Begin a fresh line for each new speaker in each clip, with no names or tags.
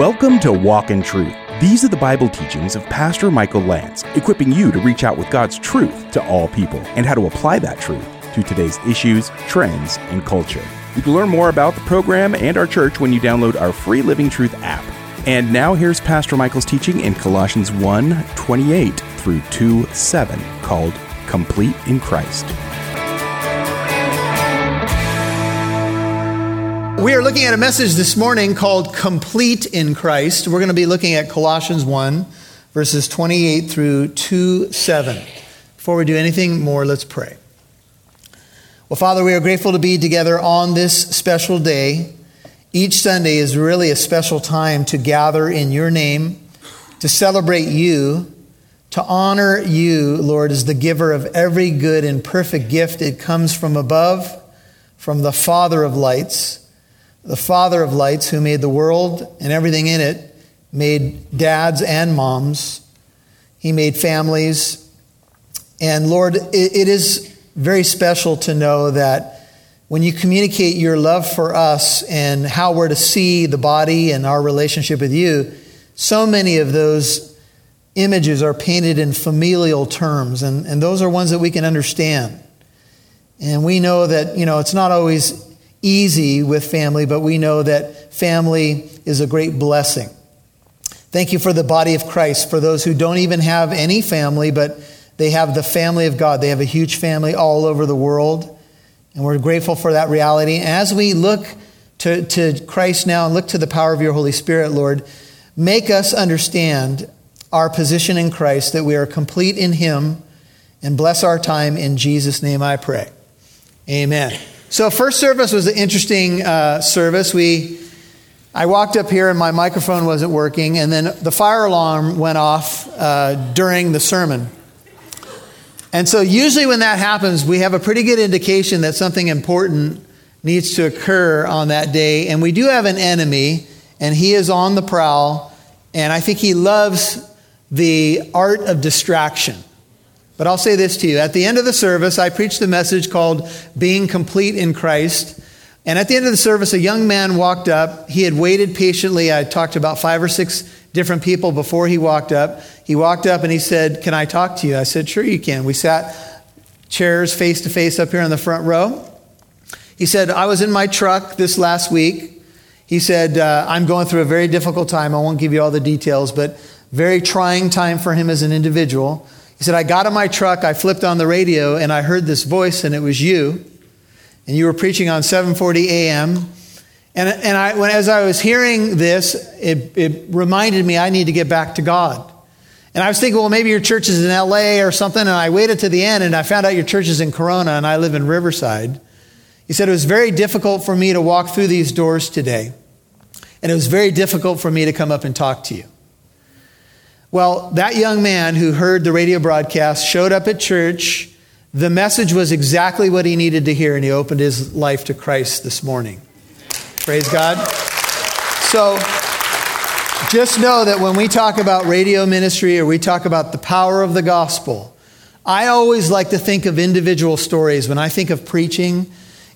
Welcome to Walk in Truth. These are the Bible teachings of Pastor Michael Lance, equipping you to reach out with God's truth to all people and how to apply that truth to today's issues, trends, and culture. You can learn more about the program and our church when you download our free Living Truth app. And now here's Pastor Michael's teaching in Colossians 1 28 through 2 7, called Complete in Christ.
We are looking at a message this morning called Complete in Christ. We're going to be looking at Colossians 1, verses 28 through 2 7. Before we do anything more, let's pray. Well, Father, we are grateful to be together on this special day. Each Sunday is really a special time to gather in your name, to celebrate you, to honor you, Lord, as the giver of every good and perfect gift. It comes from above, from the Father of lights the Father of lights, who made the world and everything in it, made dads and moms. He made families. And Lord, it is very special to know that when you communicate your love for us and how we're to see the body and our relationship with you, so many of those images are painted in familial terms, and, and those are ones that we can understand. And we know that, you know, it's not always easy with family, but we know that family is a great blessing. Thank you for the body of Christ, for those who don't even have any family, but they have the family of God. They have a huge family all over the world. And we're grateful for that reality. As we look to, to Christ now and look to the power of your Holy Spirit, Lord, make us understand our position in Christ, that we are complete in Him, and bless our time. In Jesus' name I pray. Amen. So, first service was an interesting uh, service. We, I walked up here and my microphone wasn't working, and then the fire alarm went off uh, during the sermon. And so, usually when that happens, we have a pretty good indication that something important needs to occur on that day. And we do have an enemy, and he is on the prowl, and I think he loves the art of distraction. But I'll say this to you. At the end of the service, I preached a message called Being Complete in Christ. And at the end of the service, a young man walked up. He had waited patiently. I talked to about five or six different people before he walked up. He walked up and he said, Can I talk to you? I said, Sure, you can. We sat chairs face to face up here in the front row. He said, I was in my truck this last week. He said, uh, I'm going through a very difficult time. I won't give you all the details, but very trying time for him as an individual. He said, I got in my truck, I flipped on the radio, and I heard this voice, and it was you. And you were preaching on 7:40 a.m. And, and I, when, as I was hearing this, it, it reminded me I need to get back to God. And I was thinking, well, maybe your church is in LA or something. And I waited to the end, and I found out your church is in Corona, and I live in Riverside. He said, it was very difficult for me to walk through these doors today. And it was very difficult for me to come up and talk to you. Well, that young man who heard the radio broadcast showed up at church. The message was exactly what he needed to hear, and he opened his life to Christ this morning. Praise God. So, just know that when we talk about radio ministry or we talk about the power of the gospel, I always like to think of individual stories when I think of preaching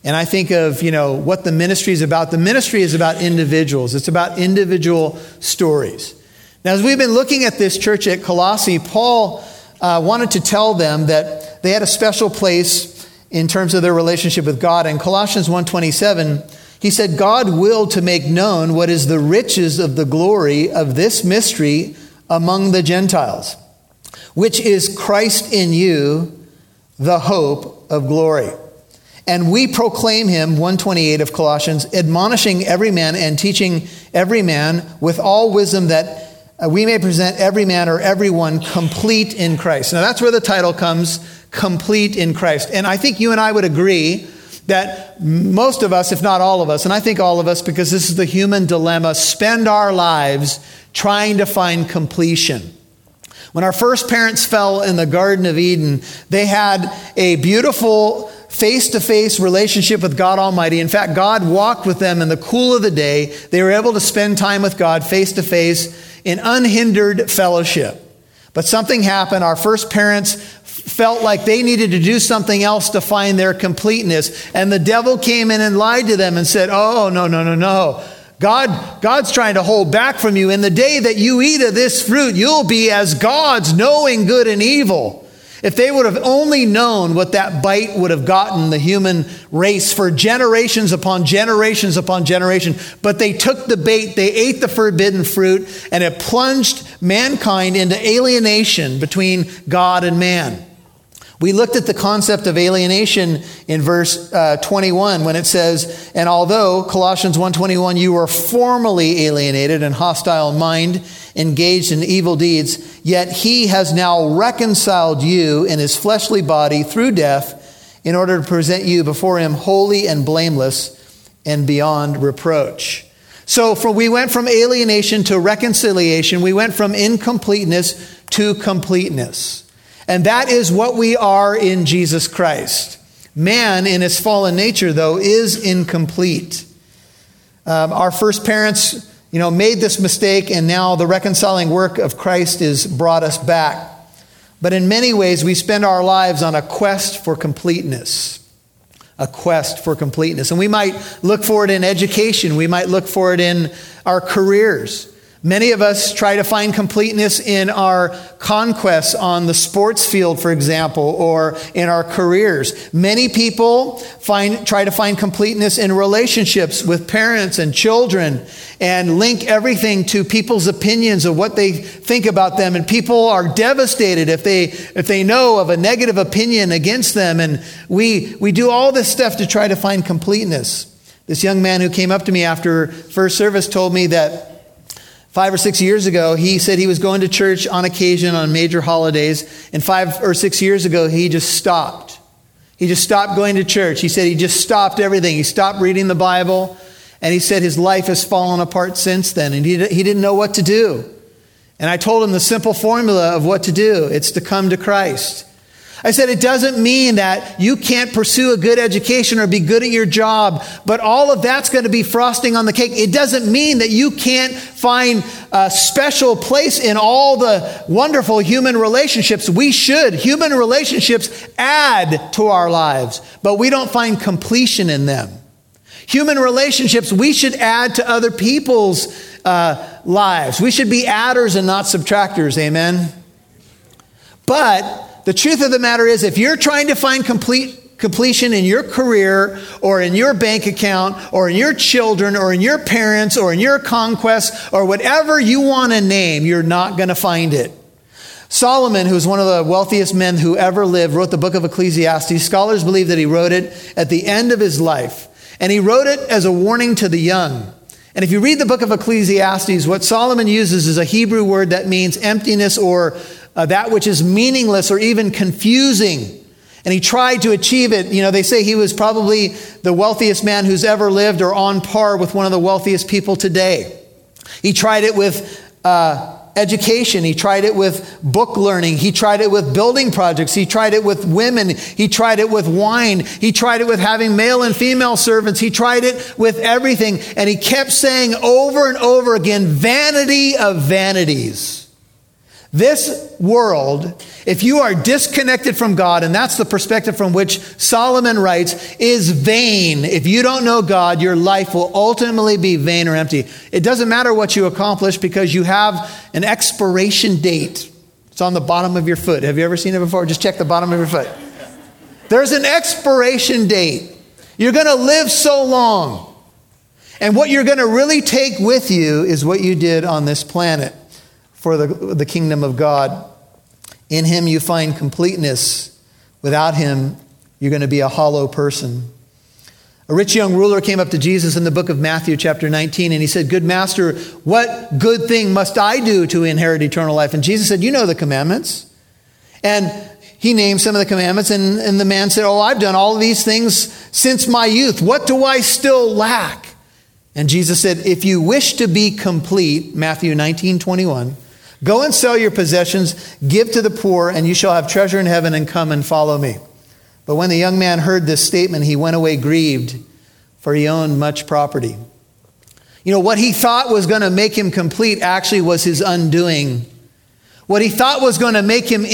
and I think of, you know, what the ministry is about. The ministry is about individuals. It's about individual stories. Now, as we've been looking at this church at Colossae, Paul uh, wanted to tell them that they had a special place in terms of their relationship with God. In Colossians 1:27, he said, "God willed to make known what is the riches of the glory of this mystery among the Gentiles, which is Christ in you, the hope of glory." And we proclaim him, 128 of Colossians, admonishing every man and teaching every man with all wisdom that Uh, we may present every man or everyone complete in Christ. Now, that's where the title comes complete in Christ. And I think you and I would agree that most of us, if not all of us, and I think all of us, because this is the human dilemma, spend our lives trying to find completion. When our first parents fell in the Garden of Eden, they had a beautiful face to face relationship with God Almighty. In fact, God walked with them in the cool of the day. They were able to spend time with God face to face in unhindered fellowship. But something happened. Our first parents felt like they needed to do something else to find their completeness. And the devil came in and lied to them and said, Oh, no, no, no, no. God, God's trying to hold back from you. In the day that you eat of this fruit, you'll be as gods, knowing good and evil. If they would have only known what that bite would have gotten the human race for generations upon generations upon generation, but they took the bait, they ate the forbidden fruit, and it plunged mankind into alienation between God and man. We looked at the concept of alienation in verse uh, 21 when it says, "And although Colossians 1:21 you were formerly alienated and hostile in mind, engaged in evil deeds, yet he has now reconciled you in his fleshly body through death in order to present you before him holy and blameless and beyond reproach." So for, we went from alienation to reconciliation. We went from incompleteness to completeness. And that is what we are in Jesus Christ. Man, in his fallen nature, though, is incomplete. Um, our first parents, you know, made this mistake, and now the reconciling work of Christ has brought us back. But in many ways, we spend our lives on a quest for completeness. A quest for completeness. And we might look for it in education, we might look for it in our careers. Many of us try to find completeness in our conquests on the sports field, for example, or in our careers. Many people find, try to find completeness in relationships with parents and children and link everything to people's opinions of what they think about them. And people are devastated if they, if they know of a negative opinion against them. And we, we do all this stuff to try to find completeness. This young man who came up to me after first service told me that Five or six years ago, he said he was going to church on occasion on major holidays. And five or six years ago, he just stopped. He just stopped going to church. He said he just stopped everything. He stopped reading the Bible. And he said his life has fallen apart since then. And he, he didn't know what to do. And I told him the simple formula of what to do it's to come to Christ. I said it doesn't mean that you can't pursue a good education or be good at your job, but all of that's going to be frosting on the cake. It doesn't mean that you can't find a special place in all the wonderful human relationships. We should. Human relationships add to our lives, but we don't find completion in them. Human relationships, we should add to other people's uh, lives. We should be adders and not subtractors. Amen. But the truth of the matter is, if you're trying to find complete completion in your career or in your bank account or in your children or in your parents or in your conquests or whatever you want to name, you're not going to find it. Solomon, who's one of the wealthiest men who ever lived, wrote the book of Ecclesiastes. Scholars believe that he wrote it at the end of his life. And he wrote it as a warning to the young. And if you read the book of Ecclesiastes, what Solomon uses is a Hebrew word that means emptiness or uh, that which is meaningless or even confusing. And he tried to achieve it. You know, they say he was probably the wealthiest man who's ever lived or on par with one of the wealthiest people today. He tried it with uh, education. He tried it with book learning. He tried it with building projects. He tried it with women. He tried it with wine. He tried it with having male and female servants. He tried it with everything. And he kept saying over and over again, vanity of vanities. This world, if you are disconnected from God, and that's the perspective from which Solomon writes, is vain. If you don't know God, your life will ultimately be vain or empty. It doesn't matter what you accomplish because you have an expiration date. It's on the bottom of your foot. Have you ever seen it before? Just check the bottom of your foot. There's an expiration date. You're going to live so long. And what you're going to really take with you is what you did on this planet for the, the kingdom of God. In him you find completeness. Without him, you're going to be a hollow person. A rich young ruler came up to Jesus in the book of Matthew, chapter 19, and he said, Good master, what good thing must I do to inherit eternal life? And Jesus said, You know the commandments. And he named some of the commandments, and, and the man said, Oh, I've done all these things since my youth. What do I still lack? And Jesus said, If you wish to be complete, Matthew 19, 21, Go and sell your possessions, give to the poor, and you shall have treasure in heaven, and come and follow me. But when the young man heard this statement, he went away grieved, for he owned much property. You know, what he thought was going to make him complete actually was his undoing. What he thought was going to make him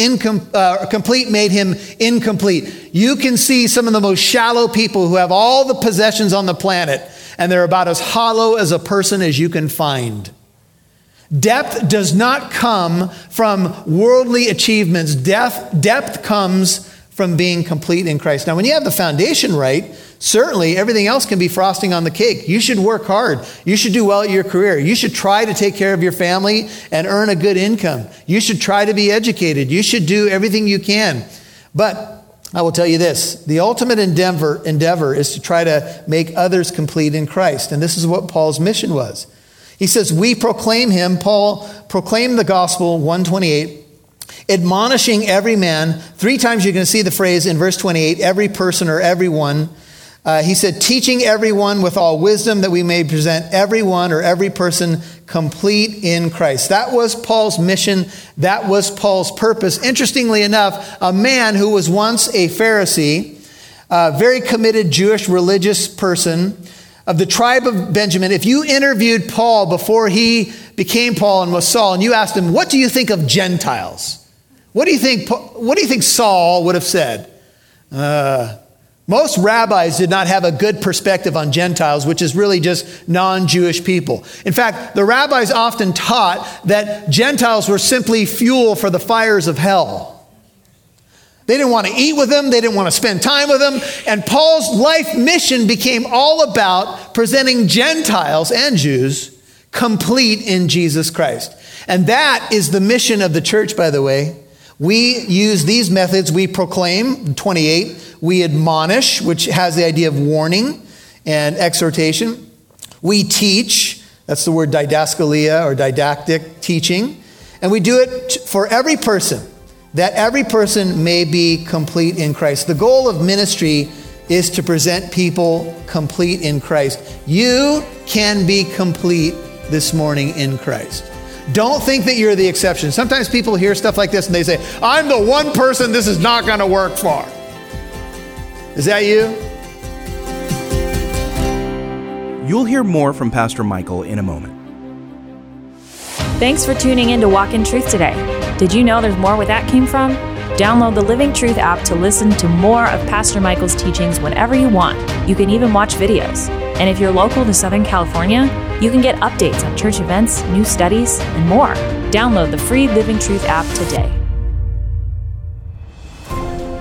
uh, complete made him incomplete. You can see some of the most shallow people who have all the possessions on the planet and they're about as hollow as a person as you can find. Depth does not come from worldly achievements. Depth, depth comes from being complete in Christ. Now, when you have the foundation right, certainly everything else can be frosting on the cake. You should work hard. You should do well at your career. You should try to take care of your family and earn a good income. You should try to be educated. You should do everything you can. But I will tell you this the ultimate endeavor, endeavor is to try to make others complete in Christ. And this is what Paul's mission was. He says, We proclaim him, Paul proclaimed the gospel, 128, admonishing every man. Three times you're going to see the phrase in verse 28 every person or everyone. Uh, he said, teaching everyone with all wisdom that we may present everyone or every person complete in Christ. That was Paul's mission. That was Paul's purpose. Interestingly enough, a man who was once a Pharisee, a very committed Jewish religious person, of the tribe of Benjamin, if you interviewed Paul before he became Paul and was Saul, and you asked him, What do you think of Gentiles? What do you think, what do you think Saul would have said? Uh, most rabbis did not have a good perspective on Gentiles, which is really just non Jewish people. In fact, the rabbis often taught that Gentiles were simply fuel for the fires of hell. They didn't want to eat with them, they didn't want to spend time with them. And Paul's life mission became all about presenting Gentiles and Jews complete in Jesus Christ. And that is the mission of the church, by the way. We use these methods. We proclaim, 28, we admonish, which has the idea of warning and exhortation. We teach, that's the word didaskalia or didactic teaching. And we do it for every person that every person may be complete in Christ. The goal of ministry is to present people complete in Christ. You can be complete this morning in Christ. Don't think that you're the exception. Sometimes people hear stuff like this and they say, I'm the one person this is not going to work for. Is that you?
You'll hear more from Pastor Michael in a moment.
Thanks for tuning in to Walk in Truth today. Did you know there's more where that came from? Download the Living Truth app to listen to more of Pastor Michael's teachings whenever you want. You can even watch videos. And if you're local to Southern California, you can get updates on church events, new studies, and more. Download the free Living Truth app today.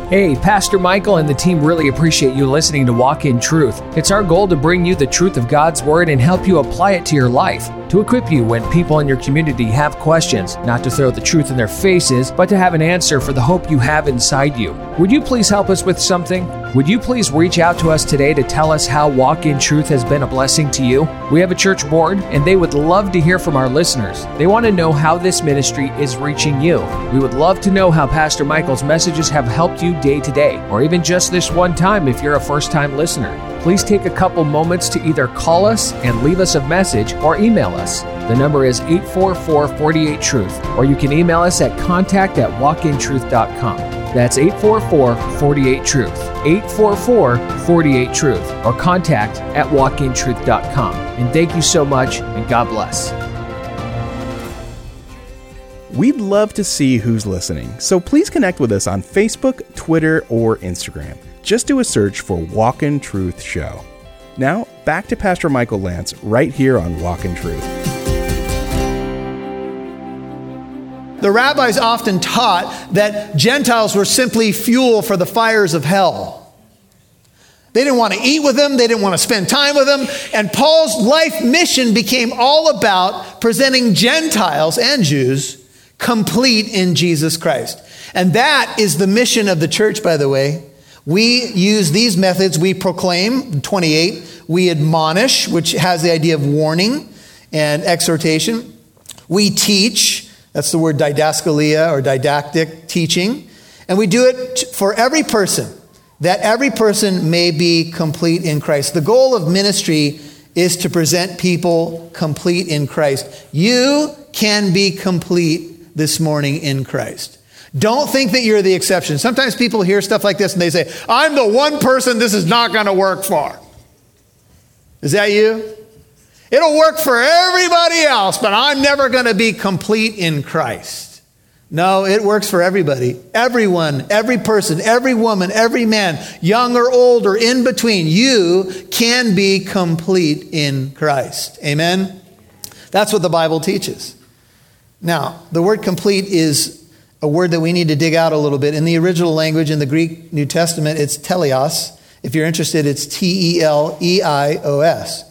Hey, Pastor Michael and the team really appreciate you listening to Walk in Truth. It's our goal to bring you the truth of God's Word and help you apply it to your life to equip you when people in your community have questions, not to throw the truth in their faces, but to have an answer for the hope you have inside you. Would you please help us with something? Would you please reach out to us today to tell us how Walk in Truth has been a blessing to you? We have a church board, and they would love to hear from our listeners. They want to know how this ministry is reaching you. We would love to know how Pastor Michael's messages have helped you day to day, or even just this one time if you're a first time listener please take a couple moments to either call us and leave us a message or email us. The number is 844 48 Truth, or you can email us at contact at walkintruth.com. That's 844 48 Truth. 844 48 Truth, or contact at walkintruth.com. And thank you so much, and God bless.
We'd love to see who's listening, so please connect with us on Facebook, Twitter, or Instagram. Just do a search for Walk in Truth Show. Now, back to Pastor Michael Lance right here on Walk in Truth.
The rabbis often taught that Gentiles were simply fuel for the fires of hell. They didn't want to eat with them, they didn't want to spend time with them. And Paul's life mission became all about presenting Gentiles and Jews complete in Jesus Christ. And that is the mission of the church, by the way. We use these methods. We proclaim, 28. We admonish, which has the idea of warning and exhortation. We teach, that's the word didaskalia or didactic teaching. And we do it for every person, that every person may be complete in Christ. The goal of ministry is to present people complete in Christ. You can be complete this morning in Christ. Don't think that you're the exception. Sometimes people hear stuff like this and they say, I'm the one person this is not going to work for. Is that you? It'll work for everybody else, but I'm never going to be complete in Christ. No, it works for everybody. Everyone, every person, every woman, every man, young or old or in between, you can be complete in Christ. Amen? That's what the Bible teaches. Now, the word complete is a word that we need to dig out a little bit. In the original language, in the Greek New Testament, it's teleios. If you're interested, it's T E L E I O S.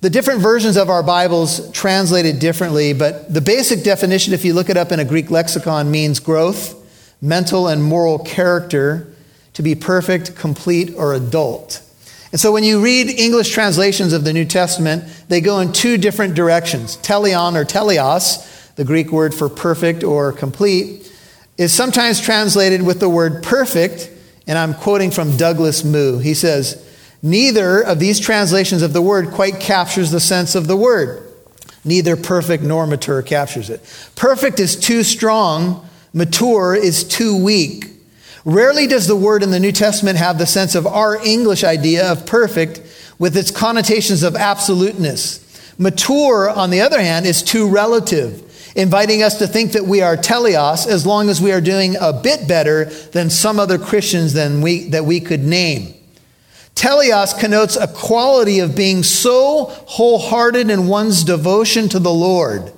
The different versions of our Bibles translate it differently, but the basic definition, if you look it up in a Greek lexicon, means growth, mental and moral character, to be perfect, complete, or adult. And so when you read English translations of the New Testament, they go in two different directions. Teleon or teleios, the Greek word for perfect or complete, is sometimes translated with the word perfect, and I'm quoting from Douglas Moo. He says, Neither of these translations of the word quite captures the sense of the word. Neither perfect nor mature captures it. Perfect is too strong, mature is too weak. Rarely does the word in the New Testament have the sense of our English idea of perfect with its connotations of absoluteness. Mature, on the other hand, is too relative, inviting us to think that we are teleios as long as we are doing a bit better than some other Christians than we, that we could name. Teleios connotes a quality of being so wholehearted in one's devotion to the Lord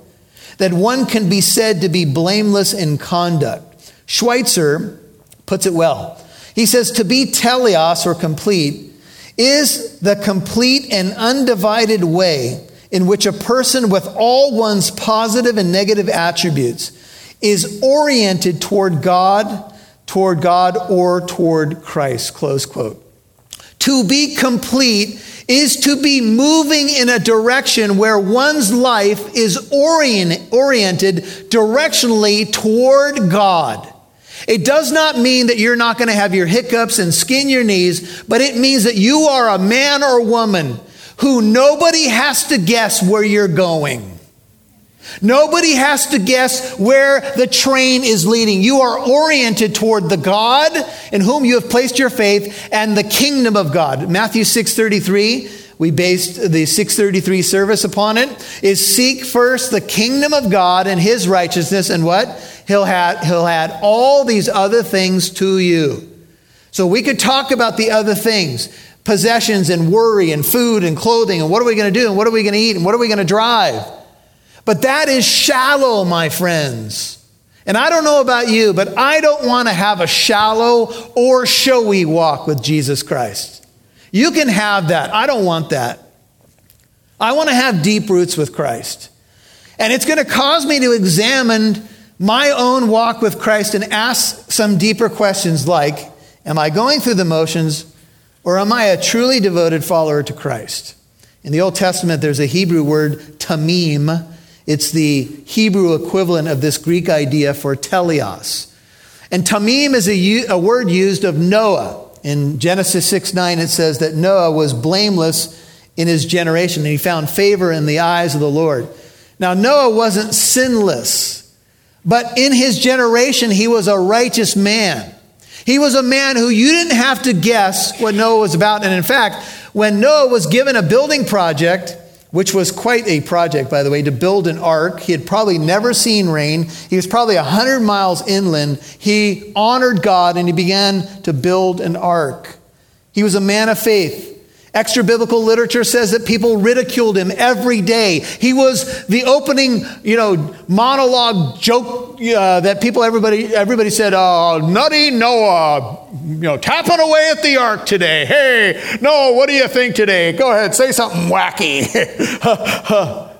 that one can be said to be blameless in conduct. Schweizer puts it well. He says, To be teleios or complete is the complete and undivided way in which a person with all one's positive and negative attributes is oriented toward God, toward God, or toward Christ. Close quote. To be complete is to be moving in a direction where one's life is orient, oriented directionally toward God. It does not mean that you're not going to have your hiccups and skin your knees, but it means that you are a man or woman who nobody has to guess where you're going. Nobody has to guess where the train is leading. You are oriented toward the God in whom you have placed your faith and the kingdom of God. Matthew 6:33, we based the 633 service upon it, is seek first the kingdom of God and his righteousness and what? He'll add, he'll add all these other things to you. So we could talk about the other things possessions and worry and food and clothing and what are we going to do and what are we going to eat and what are we going to drive. But that is shallow, my friends. And I don't know about you, but I don't want to have a shallow or showy walk with Jesus Christ. You can have that. I don't want that. I want to have deep roots with Christ. And it's going to cause me to examine my own walk with Christ and ask some deeper questions like Am I going through the motions or am I a truly devoted follower to Christ? In the Old Testament, there's a Hebrew word, tamim, it's the Hebrew equivalent of this Greek idea for teleios. And tamim is a, a word used of Noah. In Genesis 6 9, it says that Noah was blameless in his generation and he found favor in the eyes of the Lord. Now, Noah wasn't sinless, but in his generation, he was a righteous man. He was a man who you didn't have to guess what Noah was about. And in fact, when Noah was given a building project, which was quite a project, by the way, to build an ark. He had probably never seen rain. He was probably 100 miles inland. He honored God and he began to build an ark. He was a man of faith. Extra biblical literature says that people ridiculed him every day. He was the opening, you know, monologue joke uh, that people, everybody, everybody said, "Oh, nutty Noah, you know, tapping away at the ark today. Hey, Noah, what do you think today? Go ahead, say something wacky."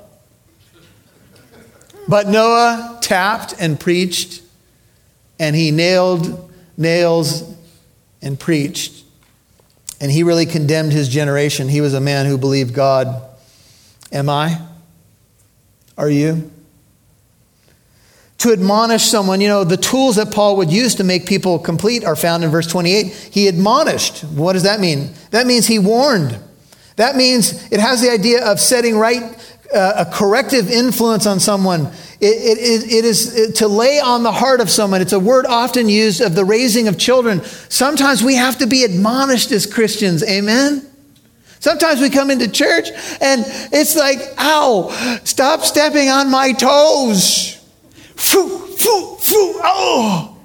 but Noah tapped and preached, and he nailed nails and preached and he really condemned his generation. He was a man who believed God. Am I? Are you? To admonish someone, you know, the tools that Paul would use to make people complete are found in verse 28. He admonished. What does that mean? That means he warned. That means it has the idea of setting right uh, a corrective influence on someone it, it, it is uh, to lay on the heart of someone. It's a word often used of the raising of children. Sometimes we have to be admonished as Christians. Amen? Sometimes we come into church and it's like, ow, stop stepping on my toes. foo, foo, foo, oh.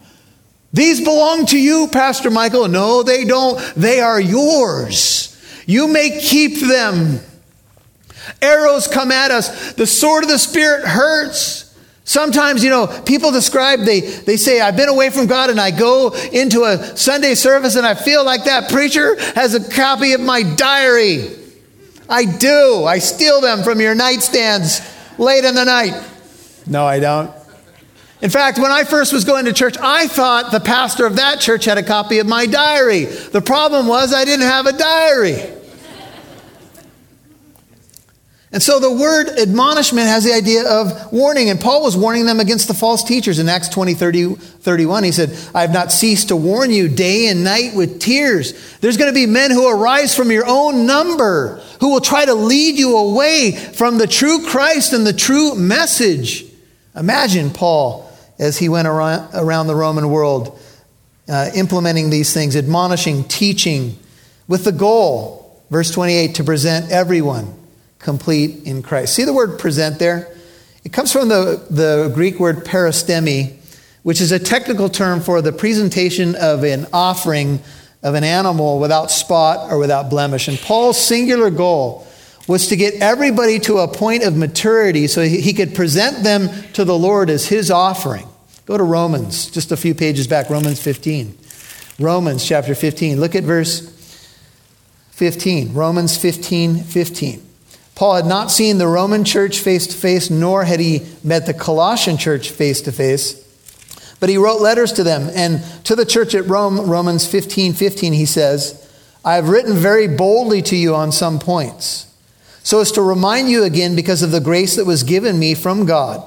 These belong to you, Pastor Michael. No, they don't. They are yours. You may keep them. Arrows come at us. The sword of the Spirit hurts. Sometimes, you know, people describe, they, they say, I've been away from God and I go into a Sunday service and I feel like that preacher has a copy of my diary. I do. I steal them from your nightstands late in the night. No, I don't. In fact, when I first was going to church, I thought the pastor of that church had a copy of my diary. The problem was I didn't have a diary. And so the word admonishment has the idea of warning. And Paul was warning them against the false teachers in Acts 20, 30, 31. He said, I have not ceased to warn you day and night with tears. There's going to be men who arise from your own number who will try to lead you away from the true Christ and the true message. Imagine Paul as he went around, around the Roman world, uh, implementing these things, admonishing, teaching, with the goal, verse 28, to present everyone complete in Christ. See the word present there? It comes from the, the Greek word peristemi, which is a technical term for the presentation of an offering of an animal without spot or without blemish. And Paul's singular goal was to get everybody to a point of maturity so he could present them to the Lord as his offering. Go to Romans, just a few pages back, Romans 15. Romans chapter 15. Look at verse 15. Romans 15, 15. Paul had not seen the Roman church face to face, nor had he met the Colossian church face to face. But he wrote letters to them. And to the church at Rome, Romans 15 15, he says, I have written very boldly to you on some points, so as to remind you again, because of the grace that was given me from God,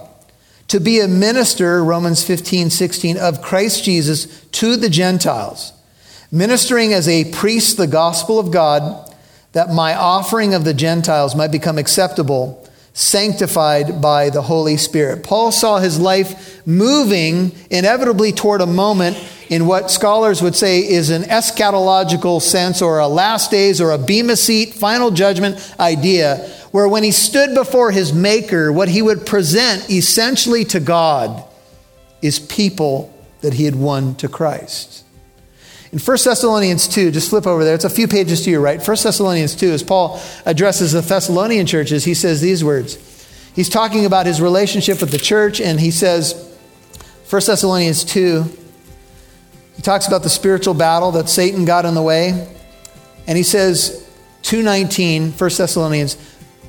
to be a minister, Romans 15 16, of Christ Jesus to the Gentiles, ministering as a priest the gospel of God that my offering of the Gentiles might become acceptable, sanctified by the Holy Spirit. Paul saw his life moving inevitably toward a moment in what scholars would say is an eschatological sense or a last days or a bema seat, final judgment idea, where when he stood before his Maker, what he would present essentially to God is people that he had won to Christ. In 1 Thessalonians 2, just flip over there, it's a few pages to your right. 1 Thessalonians 2, as Paul addresses the Thessalonian churches, he says these words. He's talking about his relationship with the church, and he says, 1 Thessalonians 2, he talks about the spiritual battle that Satan got in the way. And he says, 219, 1 Thessalonians,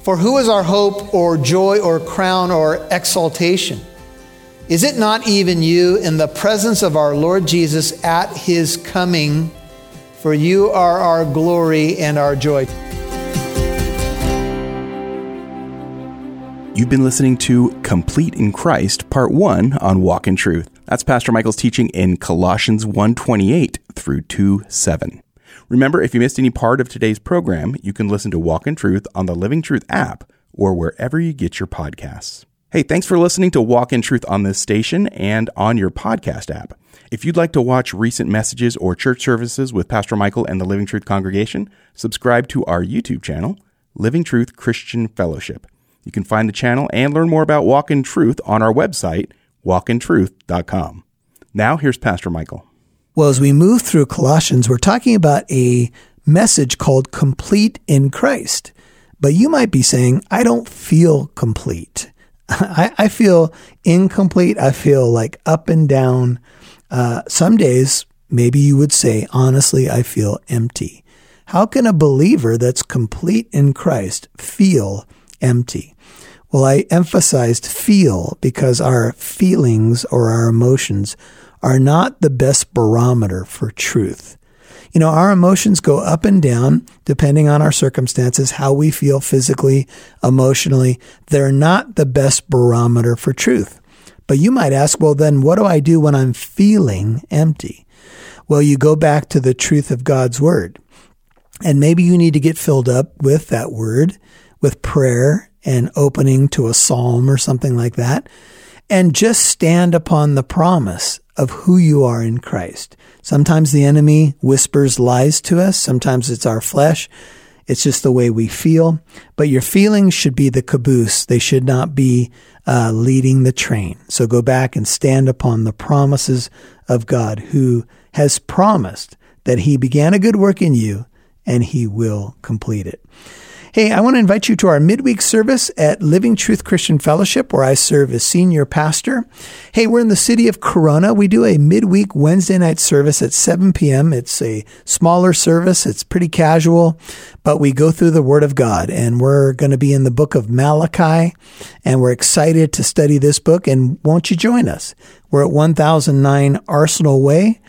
For who is our hope or joy or crown or exaltation? Is it not even you in the presence of our Lord Jesus at his coming? For you are our glory and our joy.
You've been listening to Complete in Christ, Part 1 on Walk in Truth. That's Pastor Michael's teaching in Colossians 1:28 through 2:7. Remember, if you missed any part of today's program, you can listen to Walk in Truth on the Living Truth app or wherever you get your podcasts. Hey, thanks for listening to Walk in Truth on this station and on your podcast app. If you'd like to watch recent messages or church services with Pastor Michael and the Living Truth congregation, subscribe to our YouTube channel, Living Truth Christian Fellowship. You can find the channel and learn more about Walk in Truth on our website, walkintruth.com. Now, here's Pastor Michael.
Well, as we move through Colossians, we're talking about a message called Complete in Christ. But you might be saying, I don't feel complete. I, I feel incomplete. I feel like up and down. Uh, some days, maybe you would say, honestly, I feel empty. How can a believer that's complete in Christ feel empty? Well, I emphasized feel because our feelings or our emotions are not the best barometer for truth. You know, our emotions go up and down depending on our circumstances, how we feel physically, emotionally. They're not the best barometer for truth. But you might ask, well, then what do I do when I'm feeling empty? Well, you go back to the truth of God's word. And maybe you need to get filled up with that word, with prayer and opening to a psalm or something like that. And just stand upon the promise of who you are in Christ. Sometimes the enemy whispers lies to us. Sometimes it's our flesh. It's just the way we feel. But your feelings should be the caboose. They should not be uh, leading the train. So go back and stand upon the promises of God who has promised that he began a good work in you and he will complete it. Hey, I want to invite you to our midweek service at Living Truth Christian Fellowship, where I serve as senior pastor. Hey, we're in the city of Corona. We do a midweek Wednesday night service at 7 p.m. It's a smaller service, it's pretty casual, but we go through the Word of God, and we're going to be in the book of Malachi, and we're excited to study this book. And won't you join us? We're at 1009 Arsenal Way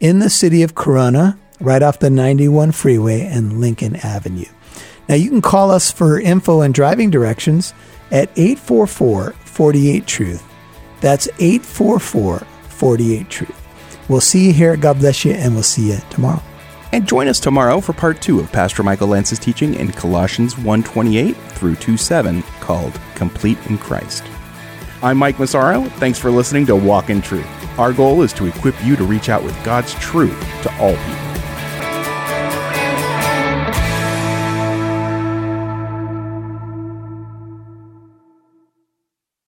in the city of Corona, right off the 91 freeway and Lincoln Avenue. Now, you can call us for info and driving directions at 844 48 Truth. That's 844 48 Truth. We'll see you here. God bless you, and we'll see you tomorrow.
And join us tomorrow for part two of Pastor Michael Lance's teaching in Colossians 1:28 through 2:7 called Complete in Christ. I'm Mike Massaro. Thanks for listening to Walk in Truth. Our goal is to equip you to reach out with God's truth to all people.